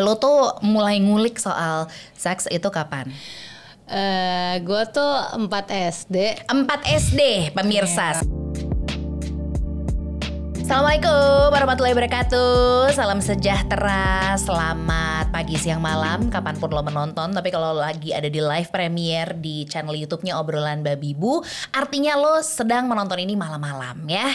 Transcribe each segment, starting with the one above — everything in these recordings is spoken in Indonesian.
lo tuh mulai ngulik soal seks itu kapan? Eh, gue tuh 4 SD. 4 SD pemirsa. Assalamualaikum warahmatullahi wabarakatuh. Salam sejahtera Selamat pagi, siang, malam Kapan pun lo menonton. Tapi kalau lagi ada di live premiere Di channel youtube-nya Obrolan Babi Bu Artinya lo sedang menonton ini malam-malam ya.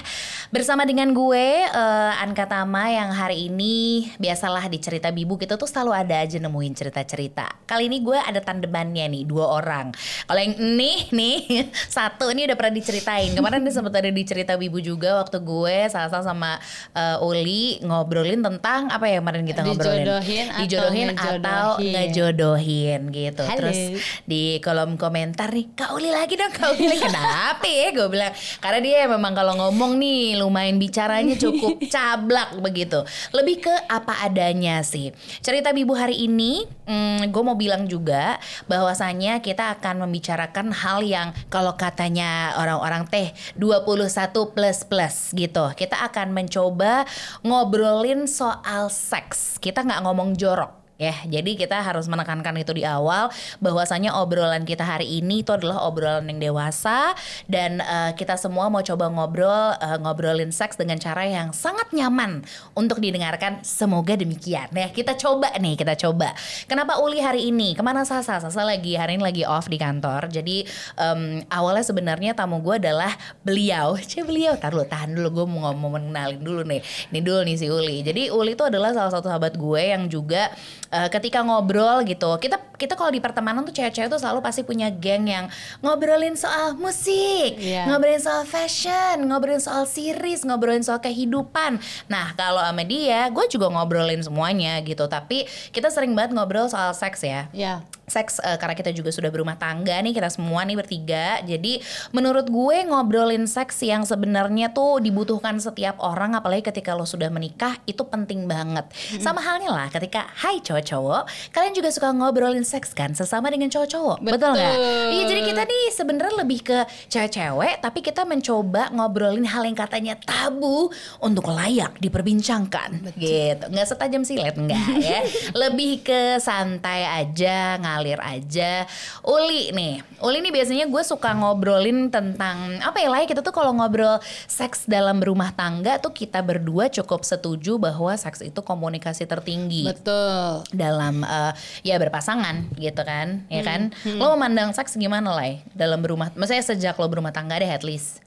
Bersama dengan gue uh, Anka Tama yang hari ini Biasalah di cerita Bibu Kita tuh selalu ada aja nemuin cerita-cerita. Kali ini gue ada tandemannya nih Dua orang. Kalau yang ini nih Satu ini udah pernah diceritain. Kemarin dia sempat ada di cerita Bibu juga Waktu gue salah sama uh, Uli ngobrolin tentang apa ya kemarin kita ngobrolin? Dijodohin atau dijodohin atau ngejodohin. gitu. Halo. terus di kolom komentar nih Kak Uli lagi dong Kak Uli. Kenapa ya? Gue bilang karena dia memang kalau ngomong nih lumayan bicaranya cukup cablak begitu. Lebih ke apa adanya sih. Cerita Bibu hari ini hmm, gue mau bilang juga bahwasanya kita akan membicarakan hal yang kalau katanya orang-orang teh 21 plus plus gitu. Kita akan mencoba ngobrolin soal seks. Kita nggak ngomong jorok ya. Jadi kita harus menekankan itu di awal bahwasanya obrolan kita hari ini itu adalah obrolan yang dewasa dan eh, kita semua mau coba ngobrol eh, ngobrolin seks dengan cara yang sangat nyaman untuk didengarkan. Semoga demikian. Ya, kita coba nih, kita coba. Kenapa Uli hari ini? Ke mana Sasa? Sasa lagi hari ini lagi off di kantor. Jadi em, awalnya sebenarnya tamu gue adalah beliau. Cie beliau. Tahan dulu, tahan dulu. Gue mau ngomong mengenalin dulu nih. Ini dulu nih si Uli. Jadi Uli itu adalah salah satu sahabat gue yang juga eh, ketika ngobrol gitu. Kita kita kalau di pertemanan tuh cewek-cewek tuh selalu pasti punya geng yang ngobrolin soal musik, Iya. ngobrolin soal fashion, ngobrolin soal series, ngobrolin soal kehidupan. Nah, kalau sama dia, gue juga ngobrolin semuanya gitu. Tapi kita sering banget ngobrol soal seks ya Ya. Seks eh, karena kita juga sudah berumah tangga nih kita semua nih bertiga. Jadi menurut gue ngobrolin seks yang sebenarnya tuh dibutuhkan setiap orang apalagi ketika lo sudah menikah itu penting banget. Sama halnya lah ketika hai cowok-cowok kalian juga suka ngobrolin seks kan sesama dengan cowok-cowok. Betul nggak? Betul. iya jadi kita nih sebenarnya lebih ke cewek-cewek tapi kita mencoba ngobrolin hal yang katanya tabu untuk layak diperbincangkan. Gitu. Nggak setajam silet enggak ya. Lebih ke santai aja ngalir aja. Uli nih Uli nih biasanya gue suka ngobrolin tentang apa ya lah kita tuh kalau ngobrol seks dalam rumah tangga tuh kita berdua cukup setuju bahwa seks itu komunikasi tertinggi Betul. dalam eh, ya berpasangan gitu kan ya kan? Lo memandang seks gimana lah dalam berumah maksudnya sejak lo berumah tangga deh at least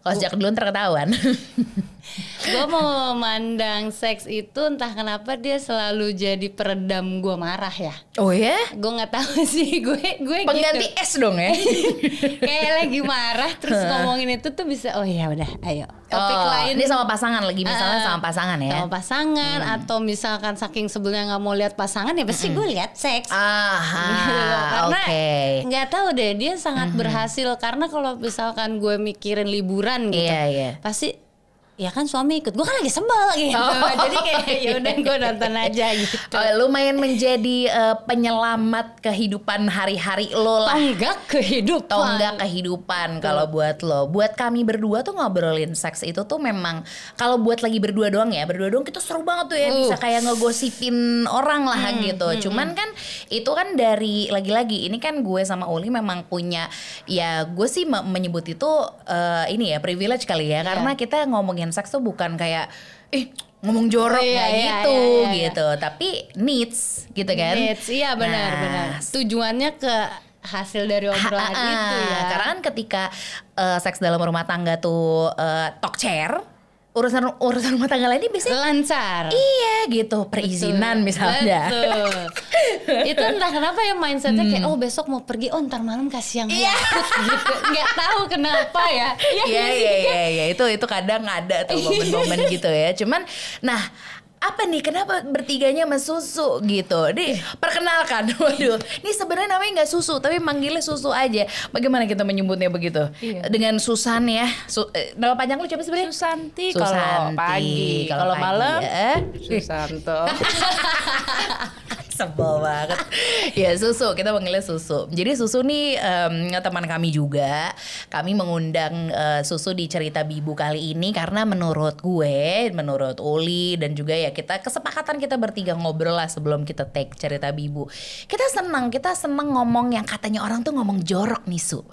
kalau sejak dulu ntar ketahuan gue mau memandang seks itu entah kenapa dia selalu jadi peredam gue marah ya. oh ya Gue nggak tahu sih gue gue pengganti gitu. es dong ya Kayak lagi marah terus ngomongin itu tuh bisa oh ya udah ayo. Topik Oh, lain. ini sama pasangan lagi misalnya Ah, sama pasangan ya. Sama pasangan atau misalkan saking sebelnya nggak mau lihat pasangan ya pasti gue lihat seks. Gitu loh. ah karena oke. nggak tahu deh dia sangat berhasil. Karena kalau misalkan gue mikirin liburan gitu Iya, iya. pasti ya kan suami ikut. Gue kan lagi sebel gitu Oh. jadi kayak ya udah gue nonton aja gitu. Oh, lumayan menjadi eh, penyelamat kehidupan hari-hari lo lah. Tonggak kehidupan. Tonggak kehidupan kalau buat lo. Buat kami berdua tuh ngobrolin seks itu tuh memang kalau buat lagi berdua doang ya, berdua doang kita seru banget tuh ya. Bisa Uh. kayak ngegosipin orang lah gitu. Cuman kan itu kan dari lagi-lagi ini kan gue sama Uli memang punya ya gue sih me- menyebut itu eh, ini ya privilege kali ya. Karena kita ngomongin seks tuh bukan kayak ih ngomong jorok Oh, iya, nggak iya, gitu iya, iya, iya. gitu. Tapi needs gitu kan? Needs, iya benar Nah, benar tujuannya ke hasil dari obrolan itu ya. Karena kan ketika eh, seks dalam rumah tangga tuh eh, talk chair, urusan urusan rumah tangga lainnya biasanya lancar iya gitu, perizinan misalnya. Betul. itu entah kenapa ya mindsetnya kayak oh besok mau pergi oh ntar malam kasih yang Hmm. Iya. ikut gitu nggak tahu kenapa ya Iya iya iya iya itu itu kadang ada tuh momen-momen gitu ya. Cuman nah apa nih? Kenapa bertiganya sama susu gitu? Di perkenalkan. Waduh. Ini sebenarnya namanya nggak susu tapi manggilnya susu aja. Bagaimana kita menyebutnya begitu? Iya. dengan Susan ya. Su- eh, nama panjang lu coba sebenarnya Susanti Susanti. kalau pagi, Kalau malam ya. Susanto. Sebel banget. ya susu, kita panggilnya susu. Jadi susu nih em, teman kami juga. kami mengundang eh, Susu di cerita Bibu kali ini karena menurut gue, menurut Uli dan juga ya kita kesepakatan kita bertiga ngobrol lah sebelum kita take cerita Bibu. Kita senang, kita senang ngomong yang katanya orang tuh ngomong jorok nih Su.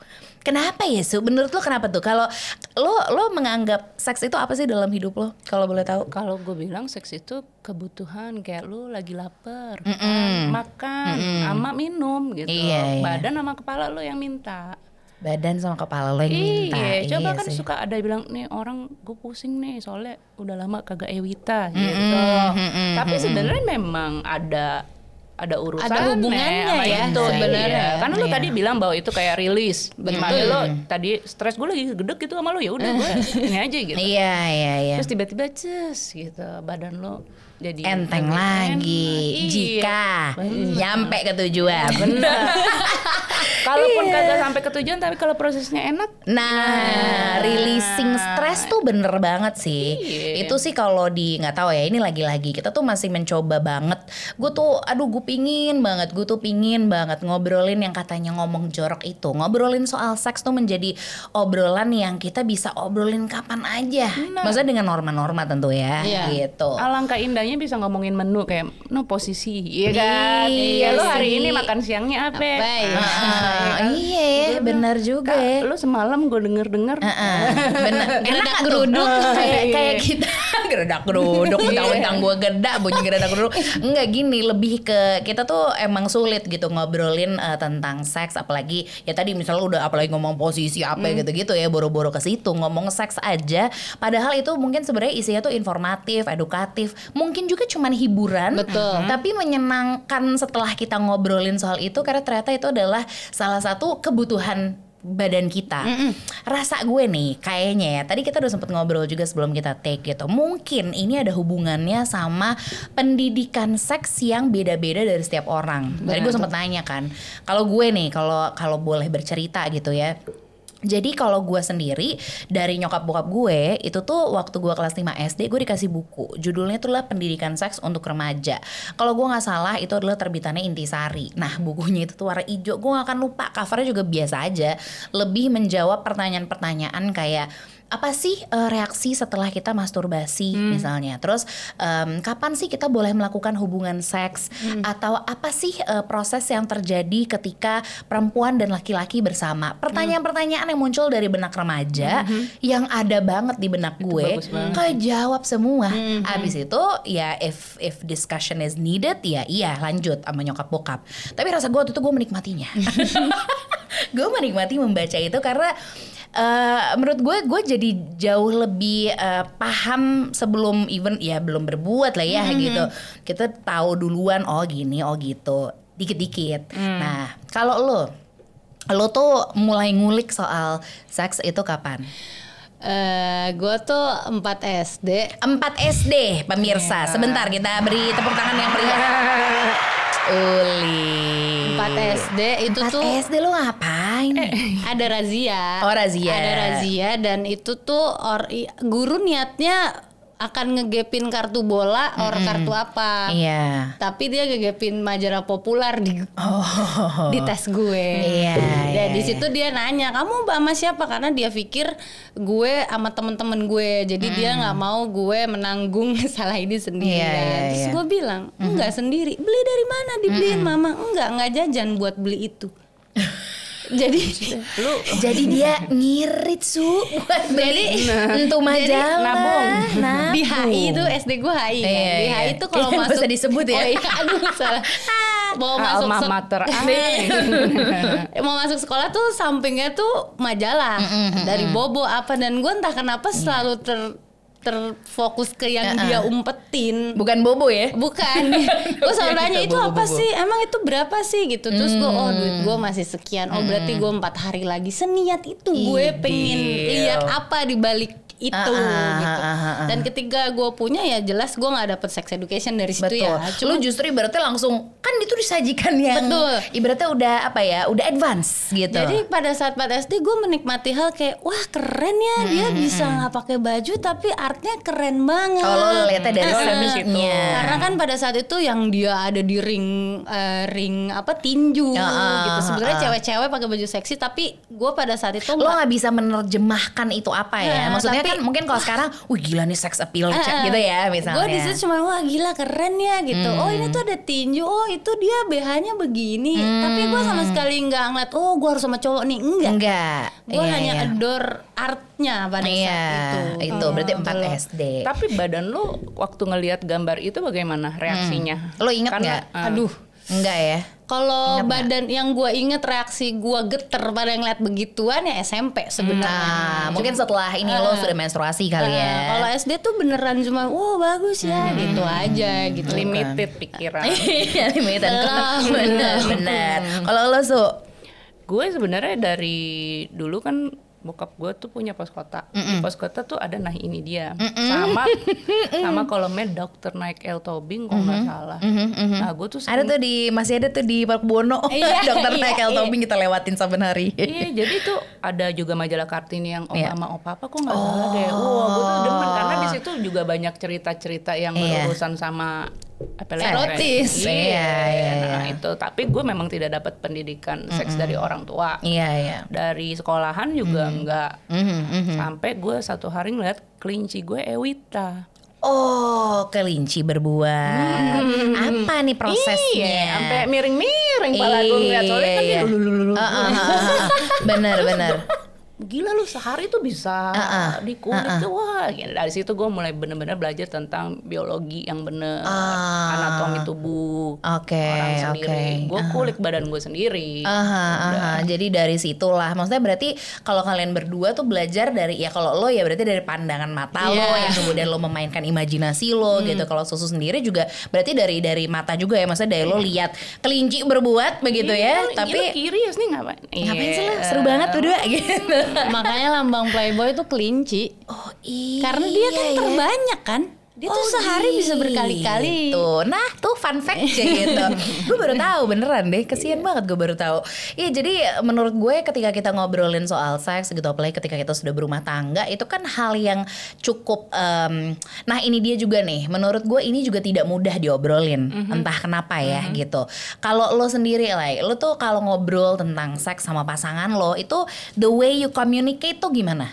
Kenapa ya Su? Menurut lo kenapa tuh? Kalau lo lo menganggap seks itu apa sih dalam hidup lo? Kalau boleh tahu? Kalau gue bilang seks itu kebutuhan kayak lu lagi lapar, kan, makan, sama minum gitu. Iya, iya. Badan sama kepala lu yang minta. Badan sama kepala lo yang minta. Iya, coba kan sih. suka ada bilang nih orang gue pusing nih soalnya udah lama kagak ewita gitu. Tapi sebenarnya memang ada ada urusan Ada hubungannya ya, sebenarnya. Karena lu Iya. tadi bilang bahwa itu kayak rilis. Gimana lo tadi stres gue lagi gedek gitu sama lu ya udah gue ini aja gitu. Iya, iya, iya. Terus tiba-tiba ces gitu badan lo jadi enteng lebih lagi enak. Iya. jika nyampe ke tujuan. Bener. Kalaupun kagak sampai ke tujuan tapi kalau prosesnya enak Nah, releasing stres tuh bener banget sih. Iya. Itu sih kalau di nggak tahu ya ini lagi-lagi kita tuh masih mencoba banget. Gue tuh, aduh gue pingin banget, gue tuh pingin banget ngobrolin yang katanya ngomong jorok itu, ngobrolin soal seks tuh menjadi obrolan yang kita bisa obrolin kapan aja. Maksudnya dengan norma-norma tentu ya, Iya. gitu. Alangkah indahnya bisa ngomongin menu kayak no posisi, iya kan? Iya Iya, lu hari ini makan siangnya apa? Ya? Ah, iya, bener juga. ya. Lu semalam gue denger-denger Heeh, bener enak geruduk. kayak Iya. kayak kita geredak geruduk mentang-mentang gue geda bunyi geredak geruduk enggak gini lebih ke kita tuh emang sulit gitu ngobrolin eh, tentang seks apalagi ya tadi misalnya udah apalagi ngomong posisi apa gitu-gitu ya boro-boro ke situ ngomong seks aja padahal itu mungkin sebenarnya isinya tuh informatif edukatif mungkin juga cuman hiburan Betul. tapi menyenangkan setelah kita ngobrolin soal itu karena ternyata itu adalah salah satu kebutuhan badan kita. Rasa gue nih kayaknya ya tadi kita udah sempet ngobrol juga sebelum kita take gitu. Mungkin ini ada hubungannya sama pendidikan seks yang beda-beda dari setiap orang. Tadi gue sempet nanya kan. Kalau gue nih kalau kalau boleh bercerita gitu ya. Jadi kalau gue sendiri dari nyokap bokap gue itu tuh waktu gue kelas 5 SD gue dikasih buku judulnya tuh lah pendidikan seks untuk remaja. Kalau gue nggak salah itu adalah terbitannya Intisari. Nah bukunya itu tuh warna hijau gue gak akan lupa covernya juga biasa aja. Lebih menjawab pertanyaan-pertanyaan kayak apa sih eh, reaksi setelah kita masturbasi misalnya? Terus em, kapan sih kita boleh melakukan hubungan seks? Atau apa sih eh, proses yang terjadi ketika perempuan dan laki-laki bersama? Pertanyaan-pertanyaan yang muncul dari benak remaja yang ada banget di benak gue kayak jawab semua. Abis itu ya if if discussion is needed ya iya lanjut sama nyokap bokap. Tapi rasa gue waktu itu gue menikmatinya. Gue menikmati membaca itu karena eh, menurut gue gue jadi jauh lebih eh, paham sebelum even ya belum berbuat lah ya gitu. Kita tahu duluan oh gini oh gitu. Dikit-dikit. Nah kalau lo lo tuh mulai ngulik soal seks itu kapan? Eh, gue tuh 4 SD 4 SD pemirsa. Sebentar kita beri tepuk tangan yang meriah Uli 4 SD itu 4 tuh SD lo ngapain ada razia. Oh, razia. Ada razia dan itu tuh or, guru niatnya akan ngegepin kartu bola or kartu apa. iya Tapi dia ngegepin majalah populer di oh di tes gue. Iya, Dan iya, di situ dia nanya, "Kamu sama siapa?" Karena dia pikir gue sama temen-temen gue. Jadi dia nggak mau gue menanggung salah ini sendiri. Iya, iya, Terus iya. gue bilang, "Enggak sendiri. Beli dari mana? Dibeliin mama." "Enggak, enggak jajan buat beli itu." Jadi lu Jadi dia ngirit su buat beli untuk majalah. nabung. Nabung. di HI itu SD gue HI kan. Iya, Di iya. HI itu kalau masuk usah disebut ya. Oh iya, aduh salah. Mau masuk alma mater mau masuk sekolah tuh sampingnya tuh majalah dari Bobo apa dan gue entah kenapa selalu ter terfokus ke yang dia umpetin. Bukan bobo ya? bukan. Gue selalu nanya itu Bobo, apa bobo. sih? Emang itu berapa sih? Gitu. Terus gue oh duit gue masih sekian. Oh berarti gue empat hari lagi. Seniat itu gue pengen lihat apa di balik itu Ah, gitu. ah, ah, ah. Dan ketika gue punya ya jelas gue nggak dapet sex education dari situ Betul. ya. Lu justru ibaratnya langsung kan itu disajikan yang Betul. ibaratnya udah apa ya, udah advance gitu. Jadi pada saat 4 SD gue menikmati hal kayak wah keren ya dia bisa nggak pakai baju tapi artnya keren banget. kalau lo lihatnya dari Eh, sensenya. Karena kan pada saat itu yang dia ada di ring eh, ring apa tinju ah, gitu. Sebenarnya ah. cewek-cewek pakai baju seksi tapi gue pada saat itu lo nggak- nggak bisa menerjemahkan itu apa ya? Nah, Maksudnya tapi- kan mungkin kalau sekarang, wih gila nih sex appeal cek eh. gitu ya misalnya. Gue di situ cuma wah gila keren ya gitu. Oh ini tuh ada tinju. Oh itu dia BH-nya begini. Tapi gue sama sekali nggak ngeliat. Oh gue harus sama cowok nih. Enggak. Enggak. Gue Iya, hanya iya. adore artnya pada Iya, saat itu. itu berarti 4 SD. Tapi badan lu waktu ngelihat gambar itu bagaimana reaksinya? Lo inget nggak? eh, Aduh. Enggak ya? Kalau badan yang gue inget reaksi gue geter pada ngeliat begituan ya SMP sebenarnya. Nah, mungkin setelah ini lo sudah menstruasi kali Nah, ya. Kalau SD tuh beneran cuma, wow bagus ya, gitu aja gitu. limited pikiran. Iya, limited. Lah, benar, benar. Kalau lo su, gue sebenarnya dari dulu kan bokap gue tuh punya pos kota. Di pos kota tuh ada nah ini dia. Sama sama kolomnya dokter naik El Tobing kalau nggak salah. Nah gue tuh ada tuh di masih ada tuh di Park Buwono. Iya, Dokter iya, Michael iya. Tobing kita lewatin saben hari. Iya, jadi tuh ada juga majalah Kartini yang Om Iya. sama Opa apa kok nggak salah deh. Wah, gue tuh demen karena di situ juga banyak cerita-cerita yang Iya. berurusan sama apa lagi? Erotis. Iya, Iya, iya, nah iya. itu. Tapi gue memang tidak dapat pendidikan seks dari orang tua. Iya, iya. Dari sekolahan juga enggak. Mhm, mhm. Sampai gue satu hari ngeliat kelinci gue Ewita. Oh, kelinci berbuah. Apa nih prosesnya? Iya, sampai miring-miring pala gue ngeliat soalnya kan dia Iya. lulu ah, ah. Bener, bener. Gila lu sehari tuh bisa Ah, ah. di kulit tuh wah gini. dari situ gue mulai bener-bener belajar tentang biologi yang bener Ah. anatomi tubuh Oke, orang oke. sendiri gue kulik badan gue sendiri Aha, aha. Jadi dari situlah, maksudnya berarti kalau kalian berdua tuh belajar dari ya kalau lo ya berarti dari pandangan mata lo Iya. yang kemudian lo memainkan imajinasi lo gitu. Kalau susu sendiri juga berarti dari dari mata juga ya, maksudnya dari lo lihat kelinci berbuat begitu ya. Iya, Tapi lu curious nih ngapain ngapain sih lo? Iya. Seru banget berdua gitu. Makanya lambang Playboy itu kelinci. Oh iya. Karena dia kan ya. terbanyak kan. Dia tuh Oh, sehari bisa berkali-kali. gitu. Nah tuh fun fact gitu. gue baru tahu beneran deh. Kesian banget gue baru tahu. Iya jadi menurut gue ketika kita ngobrolin soal seks gitu apalagi ketika kita sudah berumah tangga itu kan hal yang cukup. em, nah ini dia juga nih. Menurut gue ini juga tidak mudah diobrolin. Entah kenapa ya gitu. Kalau lo sendiri lah, lo tuh kalau ngobrol tentang seks sama pasangan lo itu the way you communicate tuh gimana?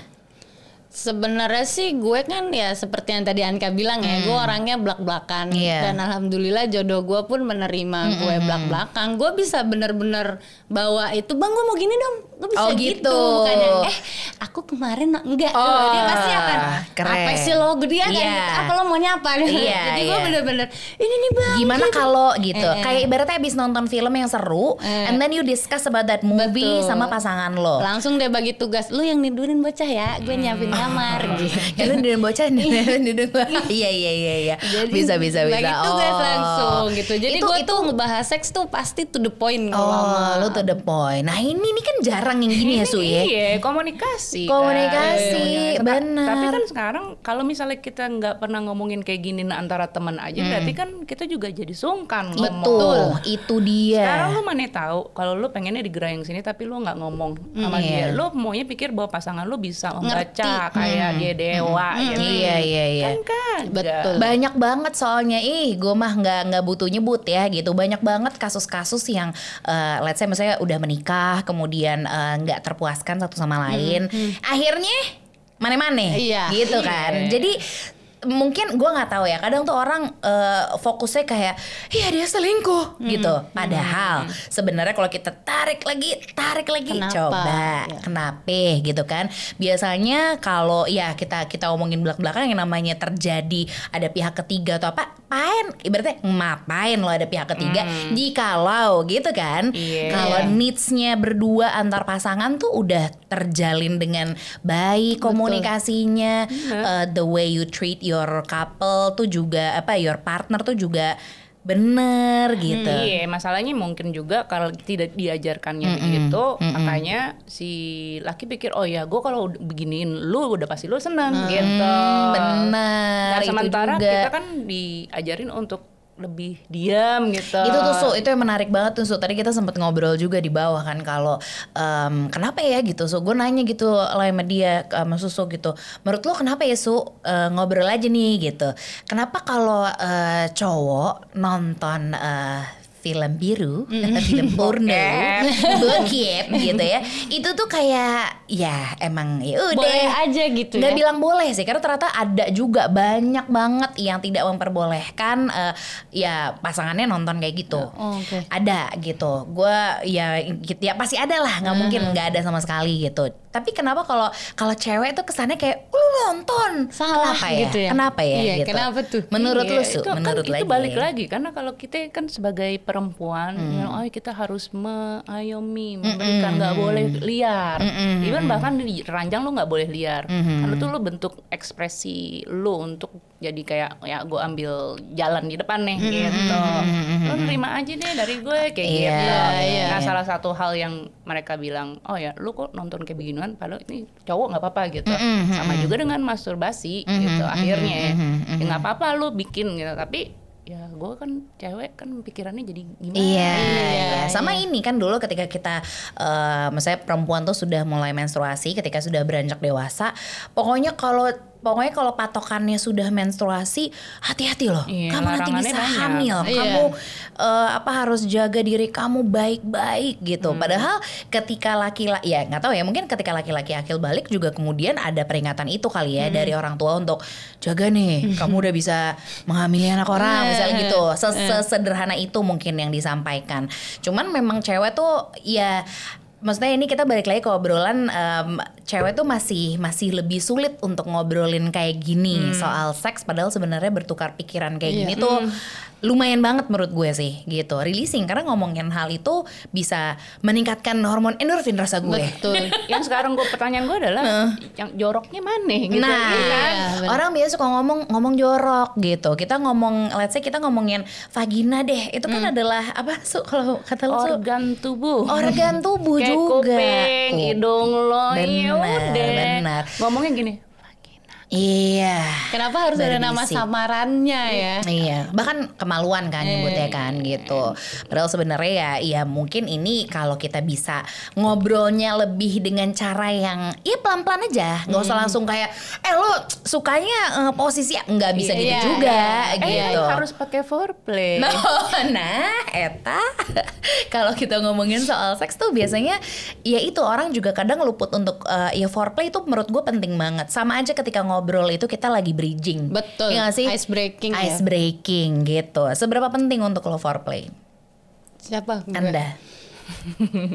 Sebenarnya sih gue kan ya seperti yang tadi Anka bilang ya, gue orangnya belak-belakan Hmm. Iya. dan alhamdulillah jodoh gue pun menerima gue belak-belakan. Gue bisa bener-bener bawa itu, bang gue mau gini dong, gue bisa Oh, gitu. gitu. Bukan yang, eh aku kemarin enggak, Oh, dia pasti akan keren. apa sih lo dia kan Iya. apa lo maunya apa? Iya, Jadi gue iya. bener-bener ini nih bang. Gimana gitu." kalau gitu? Eh, eh. Kayak ibaratnya abis nonton film yang seru, Eh. and then you discuss about that movie Betul. sama pasangan lo. Langsung dia bagi tugas, lu yang nidurin bocah ya, gue nyiapin kamar gitu. Ya lu duduk bocah nih, duduk Iya iya iya iya. Bisa bisa bisa. bagi tugas langsung gitu. Jadi gue itu- tuh ngebahas seks tuh pasti to the point Oh, lu to the point. Nah ini nih kan jarang yang gini ya Su ya. Iya, komunikasi. Komunikasi, kan. benar. Tapi kan sekarang kalau misalnya kita nggak pernah ngomongin kayak gini nah, antara teman aja, berarti kan kita juga jadi sungkan ngomong. Hmm. Betul, itu dia. Sekarang lu mana tahu kalau lu pengennya digerayang sini tapi lu nggak ngomong sama Iya. dia. Lu maunya pikir bahwa pasangan lu bisa Ngerti. membaca kayak dia dewa gitu. Iya iya iya. Kan kagak. Betul. Banyak banget soalnya ih gue mah nggak nggak butuh nyebut ya gitu banyak banget kasus-kasus yang eh, let's say misalnya udah menikah kemudian eh, nggak terpuaskan satu sama lain. akhirnya mana-mana. Iya. gitu kan. Jadi mungkin gue nggak tahu ya kadang tuh orang eh, fokusnya kayak iya dia selingkuh gitu. Padahal sebenarnya kalau kita tarik lagi tarik lagi Kenapa? coba Ya. kenapa gitu kan. Biasanya kalau ya kita kita omongin belak belakang yang namanya terjadi ada pihak ketiga atau apa pain ibaratnya ngapain lo ada pihak ketiga? Jikalau gitu kan. Iya. kalau needsnya berdua antar pasangan tuh udah terjalin dengan baik komunikasinya uh, the way you treat your couple tuh juga apa your partner tuh juga bener bener gitu. Iya, masalahnya mungkin juga kalau tidak diajarkannya begitu, makanya si laki pikir oh ya gue kalau beginiin lu udah pasti lu seneng gitu. bener, Nah, itu sementara juga. kita kan diajarin untuk lebih diam gitu. Itu tuh Su, itu yang menarik banget tuh Su. Tadi kita sempat ngobrol juga di bawah kan kalau em, kenapa ya gitu Su. Gue nanya gitu lah sama dia sama Susu gitu. Menurut lo kenapa ya Su Eh, ngobrol aja nih gitu. Kenapa kalau eh, cowok nonton eh, film biru, film porno, bokep gitu ya. Itu tuh kayak ya emang ya udah. Boleh aja gitu nggak ya. bilang boleh sih karena ternyata ada juga banyak banget yang tidak memperbolehkan eh, ya pasangannya nonton kayak gitu. Oh, oke. ada gitu. Gue ya gitu. Ya pasti ada lah. Nggak mungkin nggak ada sama sekali gitu. Tapi kenapa kalau kalau cewek tuh kesannya kayak "Oh, lu nonton. Salah kenapa ya? gitu ya? kenapa ya? Iya, gitu. kenapa tuh? menurut Iya, lu su? itu kan- menurut itu lagi. balik lagi. Karena kalau kita kan sebagai perempuan, Hmm. ya, oh kita harus mengayomi, memberikan nggak boleh liar. Even bahkan di ranjang lu nggak boleh liar. Hmm. Karena tuh lu bentuk ekspresi lu untuk jadi kayak ya gue ambil jalan di depan nih gitu. Lu terima aja deh dari gue kayak Hmm. Iya, gitu. iya, nah iya. salah satu hal yang mereka bilang, oh ya lu kok nonton kayak beginian, padahal ini cowok nggak apa-apa gitu. Sama juga dengan masturbasi gitu. Akhirnya ya ya nggak apa-apa lu bikin gitu tapi ya gue kan cewek kan pikirannya jadi gimana Iya, Iya, iya. sama ini kan dulu ketika kita, eh misalnya perempuan tuh sudah mulai menstruasi, ketika sudah beranjak dewasa, pokoknya kalau pokoknya kalau patokannya sudah menstruasi, hati-hati loh, Iya, kamu nanti bisa banyak. hamil, Iya. kamu eh, apa harus jaga diri kamu baik-baik gitu. Padahal ketika laki-laki, ya nggak tahu ya, mungkin ketika laki-laki akil balik juga kemudian ada peringatan itu kali ya dari orang tua untuk jaga nih, kamu udah bisa menghamili anak orang, misalnya gitu. Se- Sesederhana itu mungkin yang disampaikan. Cuman memang cewek tuh ya maksudnya ini kita balik lagi ke obrolan em, cewek tuh masih masih lebih sulit untuk ngobrolin kayak gini soal seks padahal sebenarnya bertukar pikiran kayak Iya. gini tuh lumayan banget menurut gue sih gitu releasing karena ngomongin hal itu bisa meningkatkan hormon endorfin rasa gue Betul. yang sekarang gue pertanyaan gue adalah yang joroknya mana gitu Nah, ya kan? Iya, bener. orang biasa suka ngomong ngomong jorok gitu. Kita ngomong, let's say kita ngomongin vagina deh. Itu kan adalah apa su kalau kata lu Su? organ tubuh organ tubuh kayak juga. kuping Kup- hidung lo ya Benar, udah benar. ngomongnya gini Iya. Kenapa harus ada nama samarannya ya? Iya, bahkan kemaluan kan nyebutnya kan gitu. Padahal sebenarnya ya, ya mungkin ini kalau kita bisa ngobrolnya lebih dengan cara yang ya pelan-pelan aja, nggak usah langsung kayak, eh lo sukanya eh, posisi nggak bisa gitu Iya, juga eh gitu. harus pakai foreplay Nah, nah, eta kalau kita ngomongin soal seks tuh biasanya ya itu orang juga kadang luput untuk eh, ya foreplay itu menurut gue penting banget. Sama aja ketika ngobrol itu kita lagi bridging. Betul. Iya nggak sih? Ice breaking ya. Ice breaking gitu. Seberapa penting untuk lo foreplay? Siapa? Anda.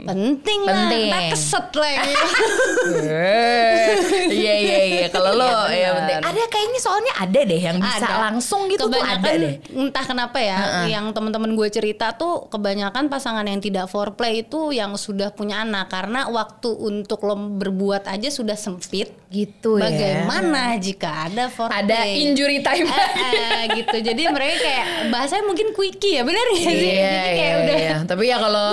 Penting. lah. Ntar keset lagi. Iya iya iya. Kalau lo ya penting. Ada kayaknya soalnya ada deh yang bisa Ada. langsung gitu tuh kebanyakan ada deh. entah kenapa ya yang teman-teman gue cerita tuh kebanyakan pasangan yang tidak foreplay itu yang sudah punya anak karena waktu untuk lo berbuat aja sudah sempit Gitu ya. bagaimana jika ada foreplay Ada injury time. Eh, eh, gitu jadi mereka kayak bahasanya mungkin quickie ya benar ya sih Iya, jadi kayak iya, udah iya. Tapi ya kalau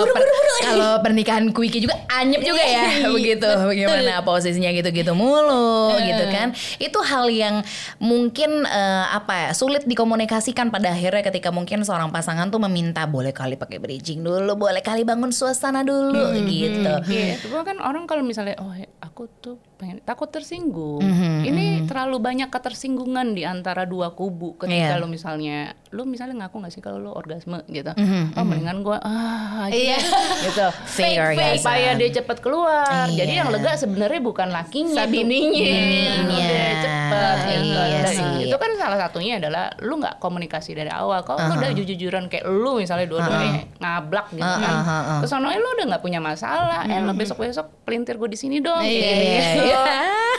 kalau pernikahan quickie juga anyep juga ya Iya, begitu. betul. Bagaimana posisinya gitu-gitu mulu gitu kan. Itu hal yang mungkin eh, apa ya, sulit dikomunikasikan pada akhirnya ketika mungkin seorang pasangan tuh meminta boleh kali pakai bridging dulu, boleh kali bangun suasana dulu Hmm, gitu. Iya, itu kan orang kalau misalnya oh aku tuh pengen takut tersinggung. Mhm, Ini terlalu banyak ketersinggungan di antara dua kubu ketika Iya. lo misalnya lu misalnya ngaku nggak sih kalau lu orgasme gitu. Mhm, Oh, mendingan gua ah aja Iya. deh," gitu. Fake orgasm. supaya dia cepet keluar. Jadi Iya. yang lega sebenarnya bukan lakinya, Satu. bininya. Bininya. Udah cepet gitu. Iya Dan sih. Itu kan salah satunya adalah lu nggak komunikasi dari awal. Kalau lu udah jujur-jujuran kayak lu misalnya dua-duanya ngablak gitu Uh-uh, kan. uh-uh. Kesononya lu udah nggak punya masalah. Eh, lo besok-besok pelintir gue di sini dong. Iya, Iya, gitu. iya.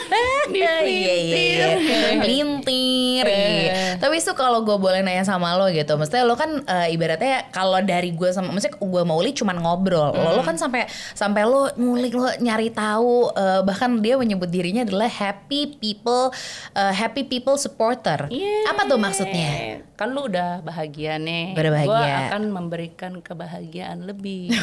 Dipelintir. Iya, iya, iya. Pelintir sendiri. Tapi itu kalau gue boleh nanya sama lo gitu, maksudnya lo kan eh, ibaratnya kalau dari gue sama, maksudnya gue mau Uli cuman ngobrol. Lo, lo kan sampai sampai lo ngulik lo nyari tahu, eh, bahkan dia menyebut dirinya adalah happy people, eh, happy people supporter. Apa tuh maksudnya? Kan lu udah bahagia nih. Udah bahagia. Gua akan memberikan kebahagiaan lebih.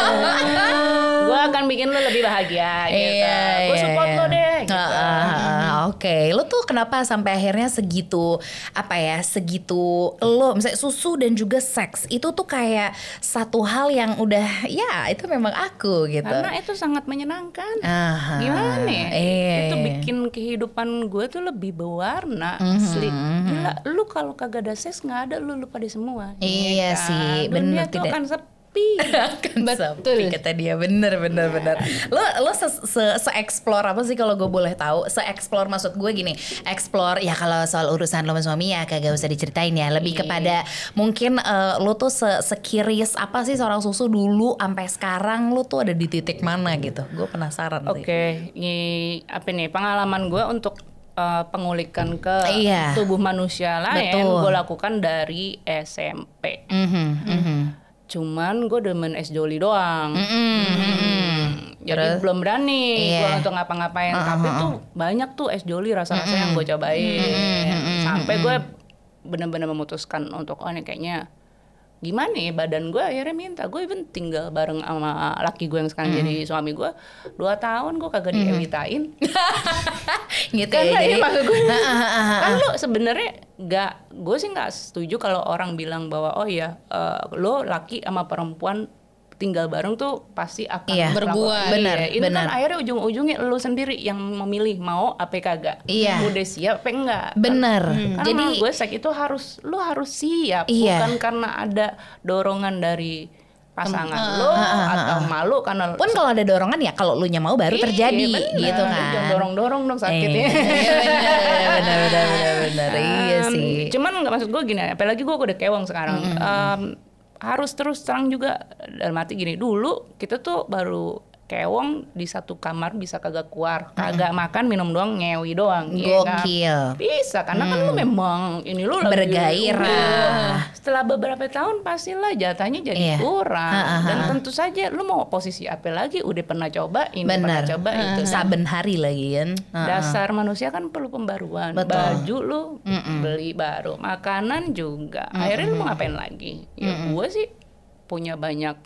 gua akan bikin lu lebih bahagia gitu. Iya, Gua iya, support iya. lo deh gitu. Ah, ah, Oke, lo tuh kenapa sampai akhirnya segitu apa ya, segitu lo misalnya susu dan juga seks itu tuh kayak satu hal yang udah ya itu memang aku gitu. Karena itu sangat menyenangkan. Aha. Gimana ya? Iya, itu bikin kehidupan gue tuh lebih berwarna. Mhm, Asli. Gila, lu kalau kagak ada seks nggak ada lu lupa di semua. Iya kan? sih, bener, tuh tidak- akan sepi. Kan Betul. sepi kata dia. Bener bener bener. Lo lo se se, se explore apa sih kalau gue boleh tahu? Se explore maksud gue gini explore ya kalau soal urusan lo sama suami ya kagak usah diceritain ya. Lebih kepada mungkin eh, lo tuh se sekiris apa sih seorang susu dulu sampai sekarang lo tuh ada di titik mana gitu? Gue penasaran Oke, sih ini apa nih? Pengalaman gue untuk uh, pengulikan ke Iya. tubuh manusia lain gue lakukan dari SMP. Mhm, mhm. Cuman gue demen es joli doang. Mhm, mhm. Jadi belum berani Iya. gue untuk ngapa-ngapain. Tapi tuh banyak tuh es joli rasa-rasa yang gue cobain. Sampai gue bener-bener memutuskan untuk oh ini kayaknya gimana ya badan gue akhirnya minta. Gue even tinggal bareng sama laki gue yang sekarang jadi suami gue dua tahun gue kagak diewitain gitu kan ya jadi maksud gue kan lu sebenarnya nggak gue sih nggak setuju kalau orang bilang bahwa oh ya eh, lo laki sama perempuan tinggal bareng tuh pasti akan Iya. Berbuat. Benar, Iya, ini benar. kan akhirnya ujung-ujungnya lu sendiri yang memilih mau apa kagak Iya. udah siap apa enggak bener Karena jadi gue seks itu harus lu harus siap Iya. bukan karena ada dorongan dari pasangan lo atau malu karena pun kalau ada dorongan ya kalau lu nya mau baru Iya, terjadi bener. gitu Jangan kan dorong-dorong dong sakitnya Iya, bener, bener, bener, bener, bener. Iya Um, sih. Cuman nggak maksud gue gini, apalagi gue udah kewang sekarang. Um, harus terus terang juga dalam arti gini. Dulu kita tuh baru kewong di satu kamar bisa kagak keluar, kagak makan minum doang ngewi doang. iya kan? Gokil. Bisa karena kan lu memang ini lu Bergairah. Udah. Setelah beberapa tahun pastilah jatahnya jadi Iya. kurang. Ha, ha, Dan ha. tentu saja lu mau posisi apa lagi udah pernah coba ini pernah Bener. coba itu. Saben hari lagi kan. Dasar manusia kan perlu pembaruan. Betul. Baju lu beli baru, makanan juga. Akhirnya lu mau ngapain lagi? Ya gue sih punya banyak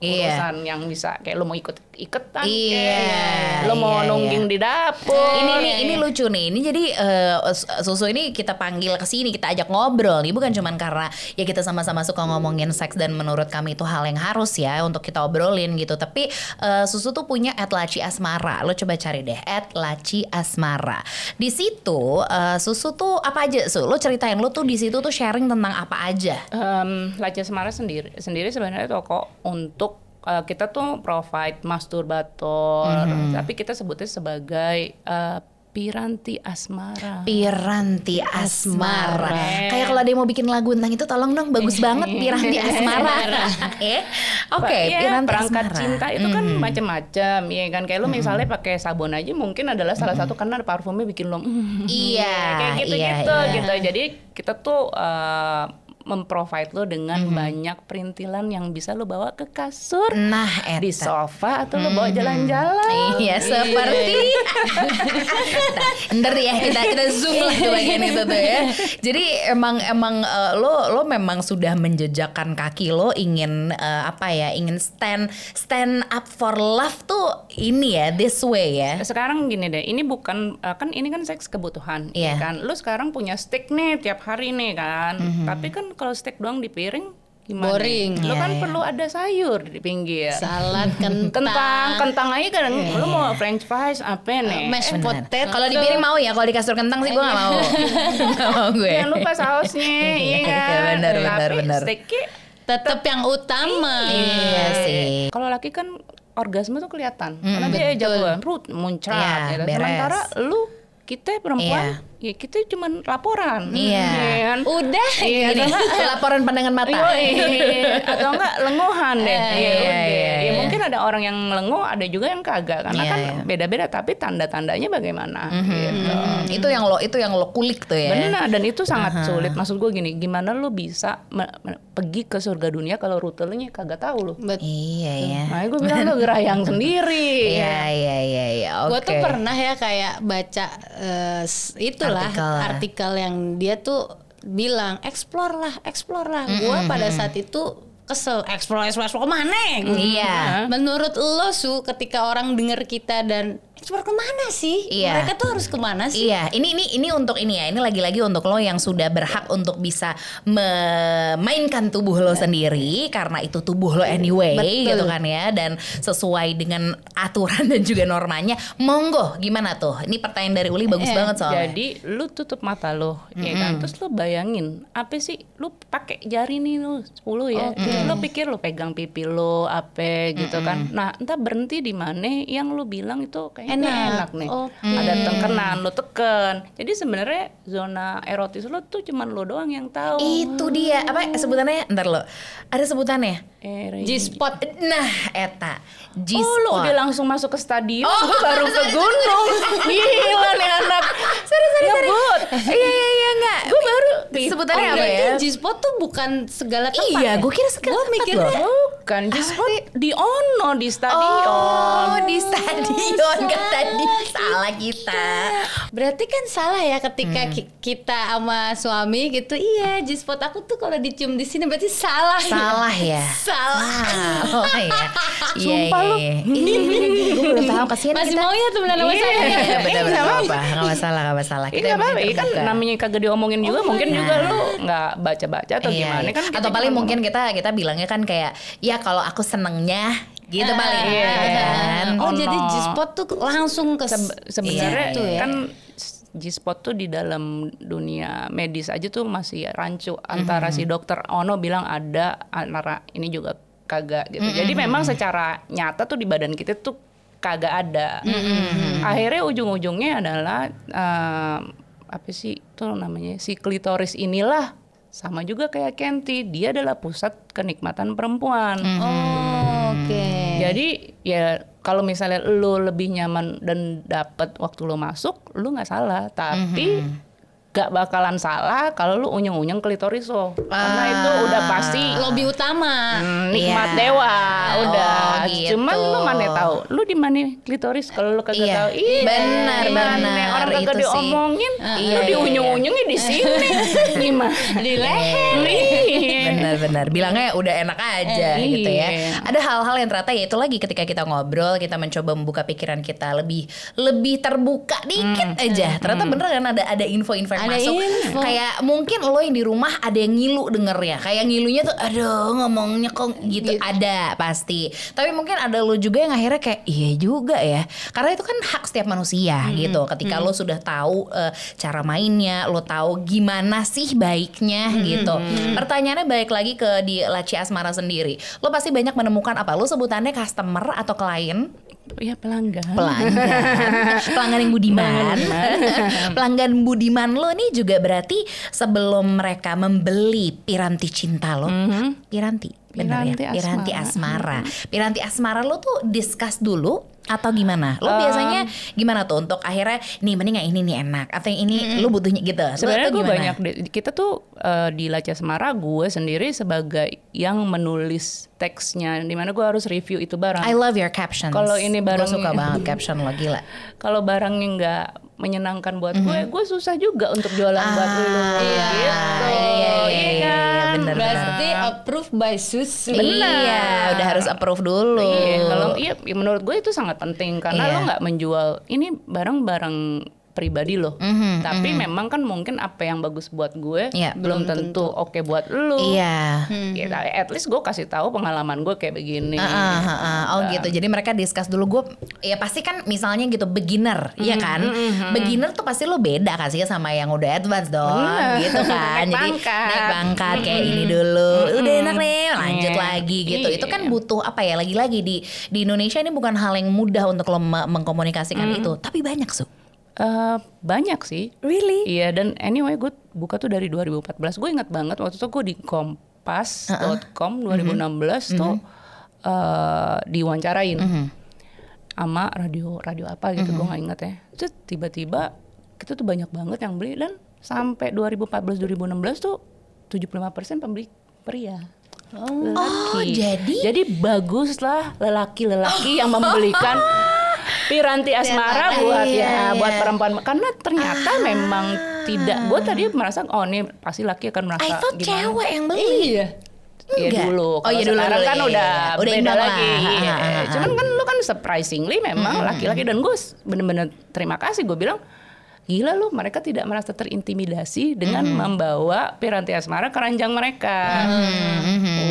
Iya. urusan yang bisa kayak lu mau ikut iketan Iya, kayak lu mau iya, nungging di dapur. Ini nih, ini lucu nih. Ini jadi eh, susu ini kita panggil ke sini, kita ajak ngobrol nih, bukan cuman karena ya kita sama-sama suka ngomongin seks dan menurut kami itu hal yang harus ya untuk kita obrolin gitu. Tapi eh, susu tuh punya at laci asmara. Lo coba cari deh at laci asmara. Di situ eh, susu tuh apa aja? Su, lo ceritain lo tuh di situ tuh sharing tentang apa aja? Um, Laca Semara sendiri sendiri sebenarnya toko untuk uh, kita tuh provide masturbator, tapi kita sebutnya sebagai uh, Piranti Asmara. Piranti Asmara. Asmara. Kayak kalau ada yang mau bikin lagu tentang itu tolong dong bagus banget Piranti Asmara. Eh, Oke, Iya, Piranti perangkat Asmara. cinta itu kan macam-macam, ya kan. Kayak lu misalnya pakai sabun aja mungkin adalah salah satu karena parfumnya bikin lo "Mm, Iya, kayak iya, gitu-gitu iya. gitu. Jadi kita tuh uh, memprovide lo dengan banyak perintilan yang bisa lo bawa ke kasur, Nah, di eta. sofa atau lo bawa jalan-jalan. Iya seperti Ntar ya kita kita zoom lah tuh bagian itu tuh ya. Jadi emang emang eh, lo lo memang sudah menjejakkan kaki lo ingin eh, apa ya ingin stand stand up for love tuh ini ya this way ya. Sekarang gini deh, ini bukan uh, kan ini kan seks kebutuhan, Iya. ya kan. Lu sekarang punya steak nih tiap hari nih kan. Tapi kan kalau steak doang di piring gimana? Boring. Lu Iya, kan iya. perlu ada sayur di pinggir. Salad kentang, Kentang, kentang aja kan. Lu mau french fries apa nih? mashed Benar. potato. Kalau di piring mau ya, kalau di kasur kentang sih gue gak mau. gak mau gue. Jangan lupa sausnya, iya kan. Iya, benar, benar, Tapi benar. steaknya tetap yang utama. Iya sih. Kalau laki kan orgasme tuh kelihatan karena dia ejakulan root muncrat Iya, gitu. beres. Sementara lu kita perempuan ya kita cuman laporan. Iya. kan? Udah. Iya, enggak laporan pandangan mata. Yoi. atau enggak lenguhan deh. Iya, Ya iya, udah. iya, Ya iya. mungkin ada orang yang lenguh, ada juga yang kagak karena Iya, kan iya. beda-beda tapi tanda-tandanya bagaimana gitu. Hmm, itu yang lo itu yang lo kulik tuh ya. Benar dan itu sangat sulit. Maksud gue gini, gimana lu bisa pergi ke surga dunia kalau rutenya kagak tahu lu. Bet- Iya ya. Nah, gue bilang lu gerayang sendiri. Iya iya iya iya. Gue Oke. tuh pernah ya kayak baca eh, s- itulah Artikel lah. artikel, yang dia tuh bilang explore lah, explore lah. Gue pada saat itu kesel explore explore, explore ke mana? Gua- Iya. Menurut lo su ketika orang denger kita dan explore ke mana sih? Iya. Mereka tuh harus ke mana sih? Iya, ini ini ini untuk ini ya. Ini lagi-lagi untuk lo yang sudah berhak untuk bisa memainkan tubuh lo sendiri karena itu tubuh lo anyway Betul. gitu kan ya dan sesuai dengan aturan dan juga normanya. Monggo, gimana tuh? Ini pertanyaan dari Uli bagus Iya. banget soalnya. Jadi lu tutup mata lo, ya kan? Terus lu bayangin, apa sih? Lu pakai jari nih lu 10 ya. Terus lu pikir lu pegang pipi lo apa gitu kan. Nah, entah berhenti di mana yang lu bilang itu kayaknya Enak. enak, nih. Oke. Ada tekenan, lu teken. Jadi sebenarnya zona erotis lo tuh cuman lo doang yang tahu. Itu dia. Apa sebutannya? Ntar lo. Ada sebutannya. Eh, G-spot. Nah, eta. G Oh lu udah langsung masuk ke stadion, gua baru ke gunung. Gila nih anak. Sorry, sorry, sorry. Ngebut. Iya, iya, iya, enggak. Gue baru sebutannya Oh, apa ya? G-spot tuh bukan segala tempat Iya, ya? gue kira segala Gua tempat mikirnya loh. Bukan, G-spot di Ono di stadion. Oh, di stadion tadi salah kita. Berarti kan salah ya ketika ki- kita sama suami gitu. Iya, G-spot aku tuh kalau dicium di sini berarti salah. ya? Salah ya. Salah. Oh iya. Sumpah lu. Gue belum tahu kasihan Masih kita. mau ya temenan sama Iya. saya? Iya, benar Iya, benar nggak nggak apa, nggak masalah, nggak masalah. Kita apa-apa, kan namanya kagak diomongin juga, mungkin iya. juga lu nggak baca-baca atau Iya, gimana iya. kan? Atau paling mungkin kita kita bilangnya kan kayak ya kalau aku senengnya gitu Ah, paling iya. kan. Oh, Oh, jadi no. G-spot tuh langsung ke Sebe- sebenarnya situ ya. kan G-spot tuh di dalam dunia medis aja tuh masih rancu antara Mm-hmm. si dokter Ono bilang ada antara ini juga kagak gitu. Jadi Mm-hmm. memang secara nyata tuh di badan kita tuh kagak ada. Mm-hmm. Akhirnya ujung-ujungnya adalah eh, apa sih tuh namanya si klitoris inilah sama juga kayak Kenti, dia adalah pusat kenikmatan perempuan. Mm-hmm. Oh, oke. Jadi ya kalau misalnya lu lebih nyaman dan dapat waktu lu masuk, lu nggak salah. Tapi Mhm. Gak bakalan salah kalau lu unyeng-unyeng klitoris lo. Karena itu udah pasti lobby utama. hmm, nikmat Iya. dewa, udah. Oh, gitu. Cuman lu mana tahu? Lu di mana klitoris kalau lu kagak Iya. tahu? Benar, benar. Orang kagak diomongin, Iya, lu iya, diunyeng-unyengnya di sini. Gimana? Di leher. Iya. Benar-benar bilangnya udah enak aja Eh, gitu ya. iya. Ada hal-hal yang ternyata ya itu lagi ketika kita ngobrol kita mencoba membuka pikiran kita lebih lebih terbuka dikit aja. Ternyata bener kan ada ada info-info yang Ada masuk. info. Kayak mungkin lo yang di rumah ada yang ngilu dengernya. Kayak ngilunya tuh aduh ngomongnya kok gitu. Gitu. Ada pasti. Tapi mungkin ada lo juga yang akhirnya kayak iya juga ya. Karena itu kan hak setiap manusia gitu. Ketika lo sudah tahu eh, cara mainnya, lo tahu gimana sih baiknya gitu. Pertanyaannya balik lagi ke di Laci Asmara sendiri. Lo pasti banyak menemukan apa? Lo sebutannya customer atau klien? Ya pelanggan. pelanggan. Pelanggan yang budiman. Pelanggan. Budiman lo nih juga berarti sebelum mereka membeli piranti cinta lo piranti benar ya. Piranti piranti asmara. piranti asmara lo tuh discuss dulu atau gimana? Lo Um, biasanya gimana tuh untuk akhirnya nih mending yang ini nih enak atau yang ini lo butuhnya gitu. Sebenarnya gue banyak kita tuh eh, di Laca Semara gue sendiri sebagai yang menulis teksnya di mana gue harus review itu barang. I love your captions. Kalau ini gue barang- suka banget caption lo gila. Kalau barangnya nggak menyenangkan buat gue, gue susah juga untuk jualan buat lu. Mhm. Ah, Iya, iya, iya, iya, iya, kan? bener, Berarti approved by Susu. iya udah harus approve dulu Iya, kalau iya ya menurut gue itu sangat penting karena Iya. lo nggak menjual ini barang-barang pribadi lo. Mhm, Tapi memang kan mungkin apa yang bagus buat gue Iya. belum tentu oke buat lu. iya Ya, at least gue kasih tahu pengalaman gue kayak begini. Ah, ah, ah, ah. Oh gitu. Jadi mereka discuss dulu gue ya pasti kan misalnya gitu beginner, ya kan? Beginner tuh pasti lo beda kasih sama yang udah advance dong, Bener. gitu kan. Naik Jadi pangkat. naik pangkat kayak ini dulu. Udah enak nih, lanjut Iya. lagi gitu. Itu kan butuh apa ya? Lagi-lagi di di Indonesia ini bukan hal yang mudah untuk lo me- mengkomunikasikan itu, tapi banyak su. Eh, banyak sih. Really? Iya dan anyway gue buka tuh dari 2014. Gue ingat banget waktu itu gue di kompas.com 2016 tuh eh, diwawancarain sama radio radio apa gitu gue nggak inget ya terus tiba-tiba kita tuh banyak banget yang beli dan sampai 2014 2016 tuh 75% pembeli pria Oh, lelaki. jadi- jadi baguslah lelaki-lelaki yang membelikan piranti asmara buat Iya, ya iya. buat perempuan karena ternyata memang tidak gue tadi merasa oh ini pasti laki akan merasa I thought gimana cewek yang beli. Iya. Iya Enggak. dulu. Oh, Kalau iya dulu, sekarang dulu, kan iya, udah, iya. Udah beda imbang lah. lagi. Iya. Cuman kan lu kan surprisingly memang laki-laki dan gue bener-bener terima kasih gue bilang gila lu mereka tidak merasa terintimidasi dengan membawa piranti asmara ke ranjang mereka.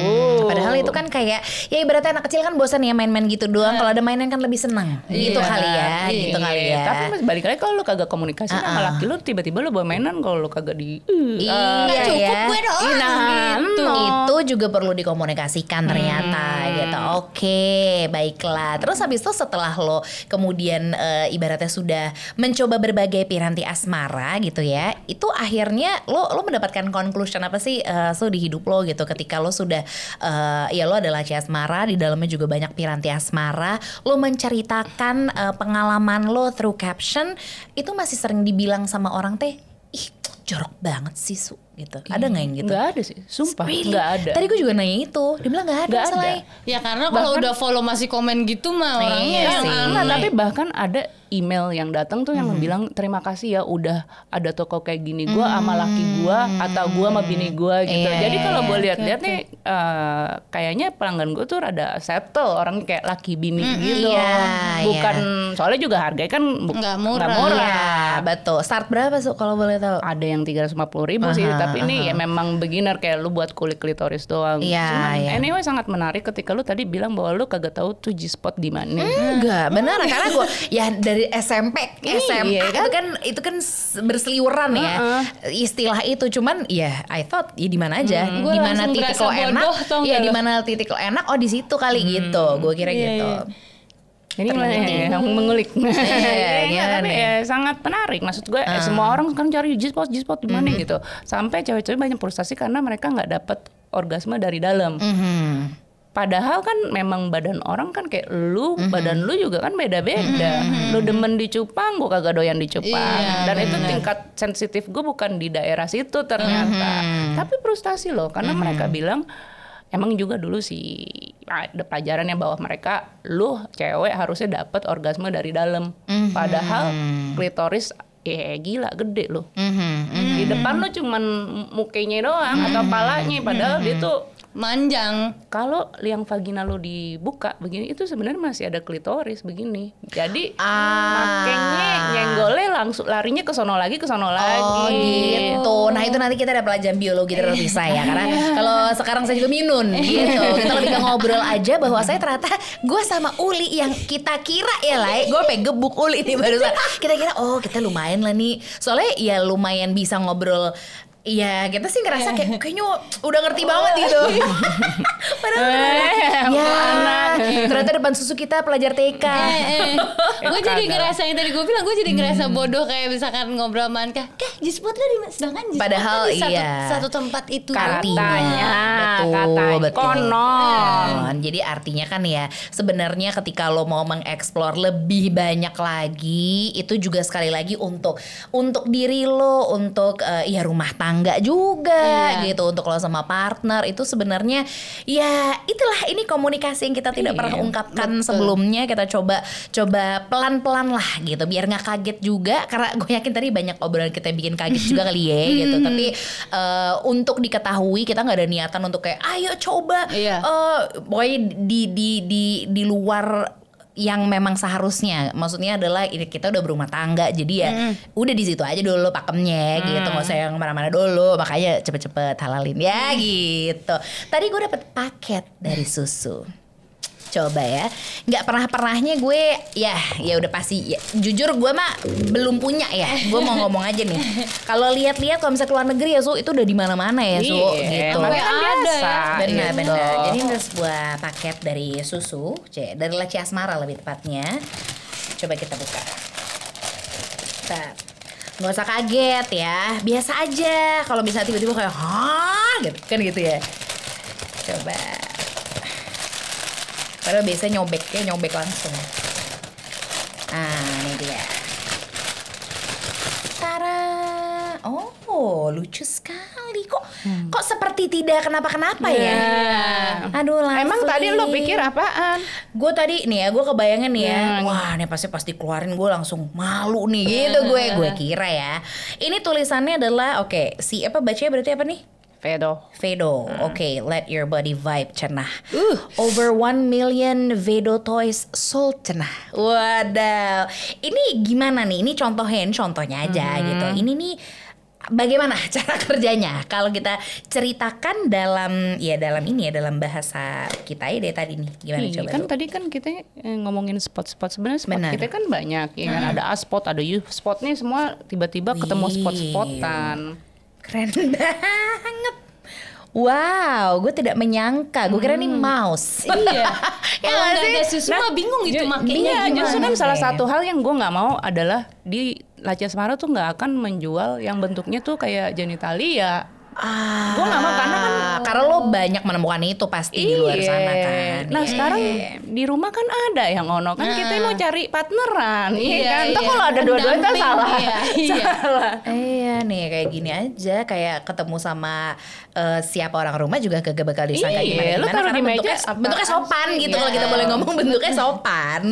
Oh. Padahal itu kan kayak ya ibaratnya anak kecil kan bosan ya main-main gitu doang. Kalau ada mainan kan lebih senang. Gitu Iya. kali ya, Iya. gitu kali ya. Tapi mas balik lagi kalau lu kagak komunikasi sama laki lu tiba-tiba lu bawa mainan kalau lu kagak di Iya, Nggak cukup ya. gue doang Nah, gitu. no. Itu juga perlu dikomunikasikan ternyata gitu. Oke, baiklah. Terus habis itu setelah lo kemudian eh, ibaratnya sudah mencoba berbagai piranti asmara gitu ya, itu akhirnya lo lo mendapatkan conclusion apa sih eh, so di hidup lo gitu ketika lo sudah eh, ya lo adalah Ci asmara di dalamnya juga banyak piranti asmara, lo menceritakan eh, pengalaman lo through caption itu masih sering dibilang sama orang teh, ih jorok banget sih su gitu. Ada nggak yang gitu? Nggak ada sih, sumpah Really? nggak ada. Tadi gue juga nanya itu. Dia bilang gak ada Nggak masalahnya. ada. Ya karena kalau udah follow masih komen gitu mah orangnya Iya sih. tapi bahkan ada email yang datang tuh yang bilang terima kasih ya udah ada toko kayak gini gua sama laki gua atau gua sama bini gua gitu. Iya, Jadi kalau iya, gue lihat-lihat nih eh, kayaknya pelanggan gue tuh rada settle orang kayak laki bini gitu. iya, Bukan soalnya juga harganya kan Nggak murah. nggak murah. Iya, betul. Start berapa su kalau boleh tahu? Ada yang 350 ribu sih, Aha, tapi ini ya memang beginner kayak lu buat kulit klitoris doang. Iya, Cuman iya. anyway sangat menarik ketika lu tadi bilang bahwa lu kagak tahu tuh G-spot di mana. Enggak, benar karena gue ya dari SMP, Iya, SMA kan? itu kan itu kan berseliweran ya istilah itu. Cuman ya I thought ya di mana aja, Gua di mana titik lo enak, ya di mana titik lo enak, oh di situ kali gitu. Gue kira Iya, gitu. iya. Ini gimana ya, yang mengulik. Iya, Ya, tapi gimana? ya sangat menarik. Maksud gue eh, semua orang kan cari G-spot, G-spot di mana gitu. Sampai cewek-cewek banyak frustasi karena mereka nggak dapat orgasme dari dalam. Mhm. Padahal kan memang badan orang kan kayak lu, badan lu juga kan beda-beda. Lu demen dicupang, gua kagak doyan dicupang. Iya, Dan itu tingkat sensitif gue bukan di daerah situ ternyata. Tapi frustasi loh, karena mereka bilang emang juga dulu sih ada pelajarannya bahwa mereka lu cewek harusnya dapat orgasme dari dalam. Padahal klitoris ya gila gede loh. Mhm. Di depan lu cuman mukanya doang atau palanya padahal dia tuh manjang. kalau liang vagina lo dibuka begini itu sebenarnya masih ada klitoris begini. Jadi Ah. makanya nyenggolnya langsung larinya ke sono lagi ke sono lagi. Oh gitu. Nah itu nanti kita ada pelajaran biologi terpisah ya. Karena kalau sekarang saya juga minun gitu. Kita lebih ke ngobrol aja bahwa saya ternyata gue sama Uli yang kita kira ya lah. Gue pengen gebuk Uli nih barusan. Kita kira oh kita lumayan lah nih. Soalnya ya lumayan bisa ngobrol Iya, kita sih ngerasa kayak kayaknya udah ngerti banget gitu. Padahal Eh, ya, anak. ternyata depan susu kita pelajar TK. Eh, eh. gue jadi ngerasa yang tadi gue bilang gue jadi ngerasa bodoh kayak misalkan ngobrol sama Anka Kah G-spot lo di mana? Sedangkan G-spot Padahal di satu, iya. satu tempat itu Katanya. Katanya, Betul, katanya. betul. Konon. Konon. Jadi artinya kan ya sebenarnya ketika lo mau mengeksplor lebih banyak lagi itu juga sekali lagi untuk untuk diri lo, untuk eh, ya rumah tangga juga Iya. gitu, untuk lo sama partner. Itu sebenarnya ya itulah ini komunikasi yang kita tidak Iya, pernah ungkapkan sebelumnya. Kita coba coba pelan-pelan lah gitu biar nggak kaget juga. Karena gue yakin tadi banyak obrolan kita yang bikin kaget juga kali ya gitu. Tapi eh, untuk diketahui kita nggak ada niatan untuk kayak ayo coba Iya. eh, pokoknya di di di di luar yang memang seharusnya. Maksudnya adalah ini kita udah berumah tangga jadi ya udah di situ aja dulu pakemnya gitu. Nggak usah yang mana-mana dulu makanya cepet-cepet halalin. Ya gitu. Tadi gue dapet paket dari susu coba ya. Nggak pernah pernahnya gue ya ya udah pasti ya, jujur gue mah belum punya ya. Gue mau ngomong aja nih. Kalau lihat-lihat kalau misalnya keluar negeri ya su itu udah di mana-mana ya su Iya, gitu. kan biasa. ya. benar gitu. benar. Jadi ini ada sebuah paket dari susu c dari Laci Asmara lebih tepatnya. Coba kita buka. Bentar. nggak usah kaget ya. Biasa aja. Kalau bisa tiba-tiba kayak hah? Gitu kan gitu ya. Coba Padahal biasanya nyobek ya nyobek langsung. Nah, ini dia. Tara. Oh, lucu sekali kok. Kok seperti tidak kenapa-kenapa ya? Iya. Aduh, Emang tadi lo pikir apaan? Gue tadi nih ya, gue kebayangin nih ya, Hmm. wah nih pasti pas dikeluarin gue langsung malu nih gitu gue, gue kira ya. Ini tulisannya adalah, oke, si apa bacanya berarti apa nih? Vedo. Vedo, oke, let your body vibe cenah. Over 1 million Vedo toys sold cenah. Wadaw, ini gimana nih? Ini contohin, contohnya aja gitu. Ini nih bagaimana cara kerjanya? Kalau kita ceritakan dalam ya dalam ini ya dalam bahasa kita ya dari tadi nih. Gimana Iya, coba? kan Lu? tadi kan kita eh, ngomongin spot-spot sebenarnya spot Benar. kita kan banyak ya kan ada A spot ada U spot nih semua tiba-tiba ketemu spot-spotan Keren banget. Wow, gue tidak menyangka. Gue kira ini mouse. Iya. Ya Kalau nggak nggak sih? ada susu mah bingung gitu Ju- makanya iya, gimana. justru kan salah Oke. satu hal yang gue nggak mau adalah di Lacia Semara tuh nggak akan menjual yang bentuknya tuh kayak genitalia. Ah, Gua nggak mau, karena kan- karena lo banyak menemukan itu pasti di luar sana kan. Nah Iya. sekarang di rumah kan ada yang ono kan kita mau cari partneran, iya, Iya, kan? Iya. kalau ada dua-duanya Pendamping, salah, iya, iya. salah. Iya nih kayak gini aja kayak ketemu sama eh, siapa orang rumah juga kagak bakal disangka Iya, gimana lu gimana karena di meja bentuknya, apaan bentuknya sopan sih? gitu kalau Iya. kita boleh ngomong bentuknya sopan.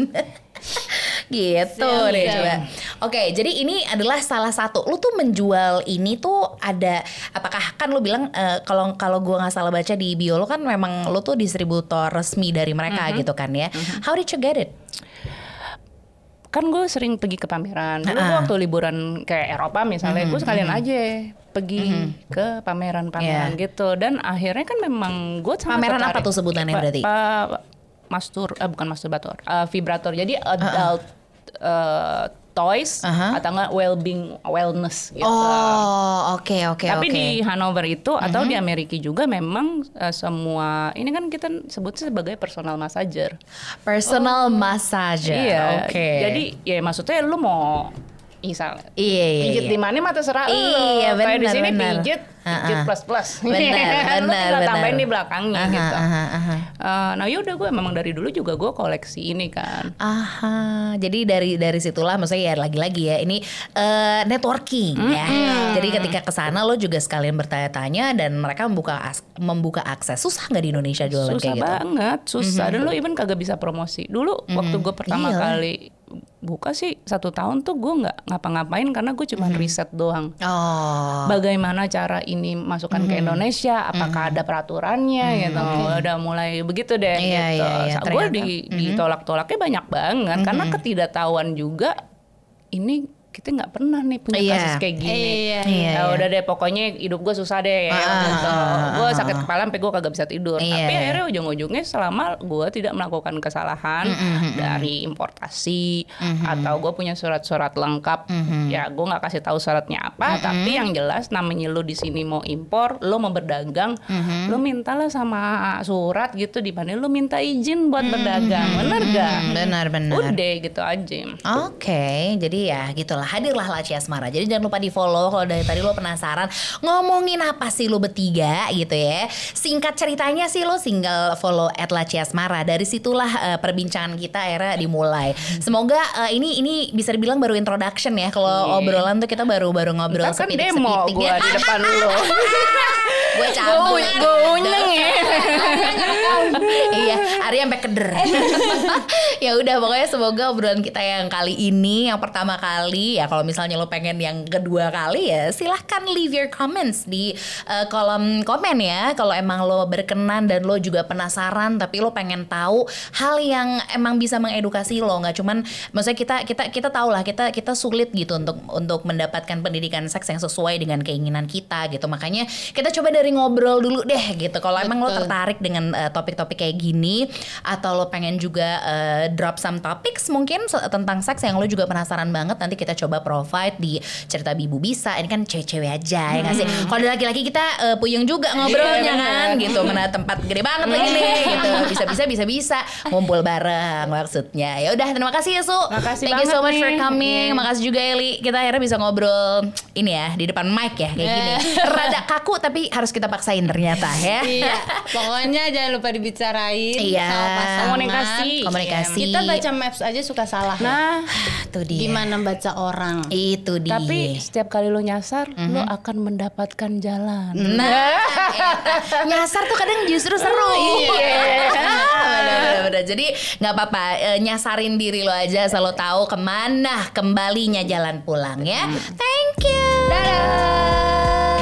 gitu deh coba. Oke, jadi ini adalah salah satu. Lu tuh menjual ini tuh ada apakah kan lu bilang eh, kalau kalau gua nggak salah baca di bio lu kan memang lu tuh distributor resmi dari mereka Mm-hmm. gitu kan ya. How did you get it? Kan gue sering pergi ke pameran. Dulu gue waktu liburan ke Eropa misalnya, gue sekalian aja pergi ke pameran-pameran gitu. Dan akhirnya kan memang gue sangat Pameran apa tertarik. tuh sebutannya Pa- berarti? pa- mastur, eh, bukan masturbator, eh, vibrator. Jadi adult eh, toys Aha. atau enggak well-being, wellness gitu. Oh, oke oke Tapi oke. di Hanover itu atau di Amerika juga memang eh, semua ini kan kita sebutnya sebagai personal massager. personal massager. Iya. Oke. Jadi ya maksudnya lu mau misal Iya iya. pijit iya. di mana mah terserah. Iya, Kayak di benar, sini benar. pijit, pijit plus plus. Benar, benar, benar. tambahin di belakangnya Aha, gitu. aha, aha. Eh, nah yaudah gue memang dari dulu juga gue koleksi ini kan. Aha, jadi dari dari situlah maksudnya ya lagi-lagi ya ini eh, networking ya. Jadi ketika ke sana lo juga sekalian bertanya-tanya dan mereka membuka as- membuka akses. Susah nggak di Indonesia jualan susah kayak gitu? banget, susah. Dan lu even kagak bisa promosi. Dulu waktu gue pertama Iya lah. kali buka sih satu tahun tuh gue nggak ngapa-ngapain karena gue cuma riset doang. Oh. bagaimana cara ini masukkan ke Indonesia, apakah ada peraturannya? Gitu. Udah mulai begitu deh Iya, gitu. iya, iya, Gue di ditolak-tolaknya banyak banget karena ketidaktahuan juga ini kita nggak pernah nih punya Iya. kasus kayak gini. Iya, iya, Ya iya. udah deh pokoknya hidup gue susah deh ya. Ah, gitu. ah, ah, gue ah, sakit ah. kepala sampai gue kagak bisa tidur. Iya, Tapi akhirnya ujung-ujungnya selama gue tidak melakukan kesalahan dari importasi atau gue punya surat-surat lengkap, ya gue nggak kasih tahu syaratnya apa. Tapi yang jelas namanya lu di sini mau impor, lu mau berdagang, lu mintalah sama surat gitu di mana lu minta izin buat berdagang, bener gak? Hmm, benar benar. Udah gitu aja. Oke, jadi ya gitulah hadirlah Laci Asmara. Jadi jangan lupa di follow kalau dari tadi lo penasaran ngomongin apa sih lo bertiga gitu ya. Singkat ceritanya sih lo tinggal follow at Laci Asmara. Dari situlah eh, perbincangan kita akhirnya dimulai. Semoga eh, ini ini bisa dibilang baru introduction ya. Kalau Iya. obrolan tuh kita baru baru ngobrol Ntar kan sepitik demo gue di depan lu. gue cabut. Gue unyeng ya. iya, Ari sampai keder. ya udah pokoknya semoga obrolan kita yang kali ini yang pertama kali ya kalau misalnya lo pengen yang kedua kali ya silahkan leave your comments di uh, kolom komen ya. Kalau emang lo berkenan dan lo juga penasaran tapi lo pengen tahu hal yang emang bisa mengedukasi lo. Nggak cuman maksudnya kita kita kita tahu lah kita kita sulit gitu untuk untuk mendapatkan pendidikan seks yang sesuai dengan keinginan kita gitu. Makanya kita coba dari ngobrol dulu deh gitu. Kalau emang lo tertarik dengan uh, topik-topik kayak gini atau lo pengen juga uh, drop some topics mungkin tentang seks yang lo juga penasaran banget nanti kita coba provide di cerita bibu bisa. Ini kan cewek-cewek aja ya nggak sih. Kalau ada laki-laki kita eh, puyeng juga ngobrolnya kan gitu. Mana tempat gede banget lagi nih gitu. Bisa-bisa bisa-bisa ngumpul bareng maksudnya. Ya udah terima kasih ya Su. Makasih Thank you so much for nih. coming. Iya. Makasih juga Eli. Kita akhirnya bisa ngobrol ini ya di depan mic ya kayak gini. Rada kaku tapi harus kita paksain ternyata ya. iya. Pokoknya jangan lupa dibicarain Iya. sama pasangan. Komunikasi. Komunikasi. Kita baca maps aja suka salah. Nah, Itu dia. Gimana baca orang? Itu dia. tapi setiap kali lo nyasar, lo akan mendapatkan jalan. Nah, eta. nyasar tuh kadang justru seru. Bener, bener. Jadi nggak apa-apa, eh, nyasarin diri lo aja, selalu tahu ke mana kembalinya jalan pulang ya. Thank you. Dadah.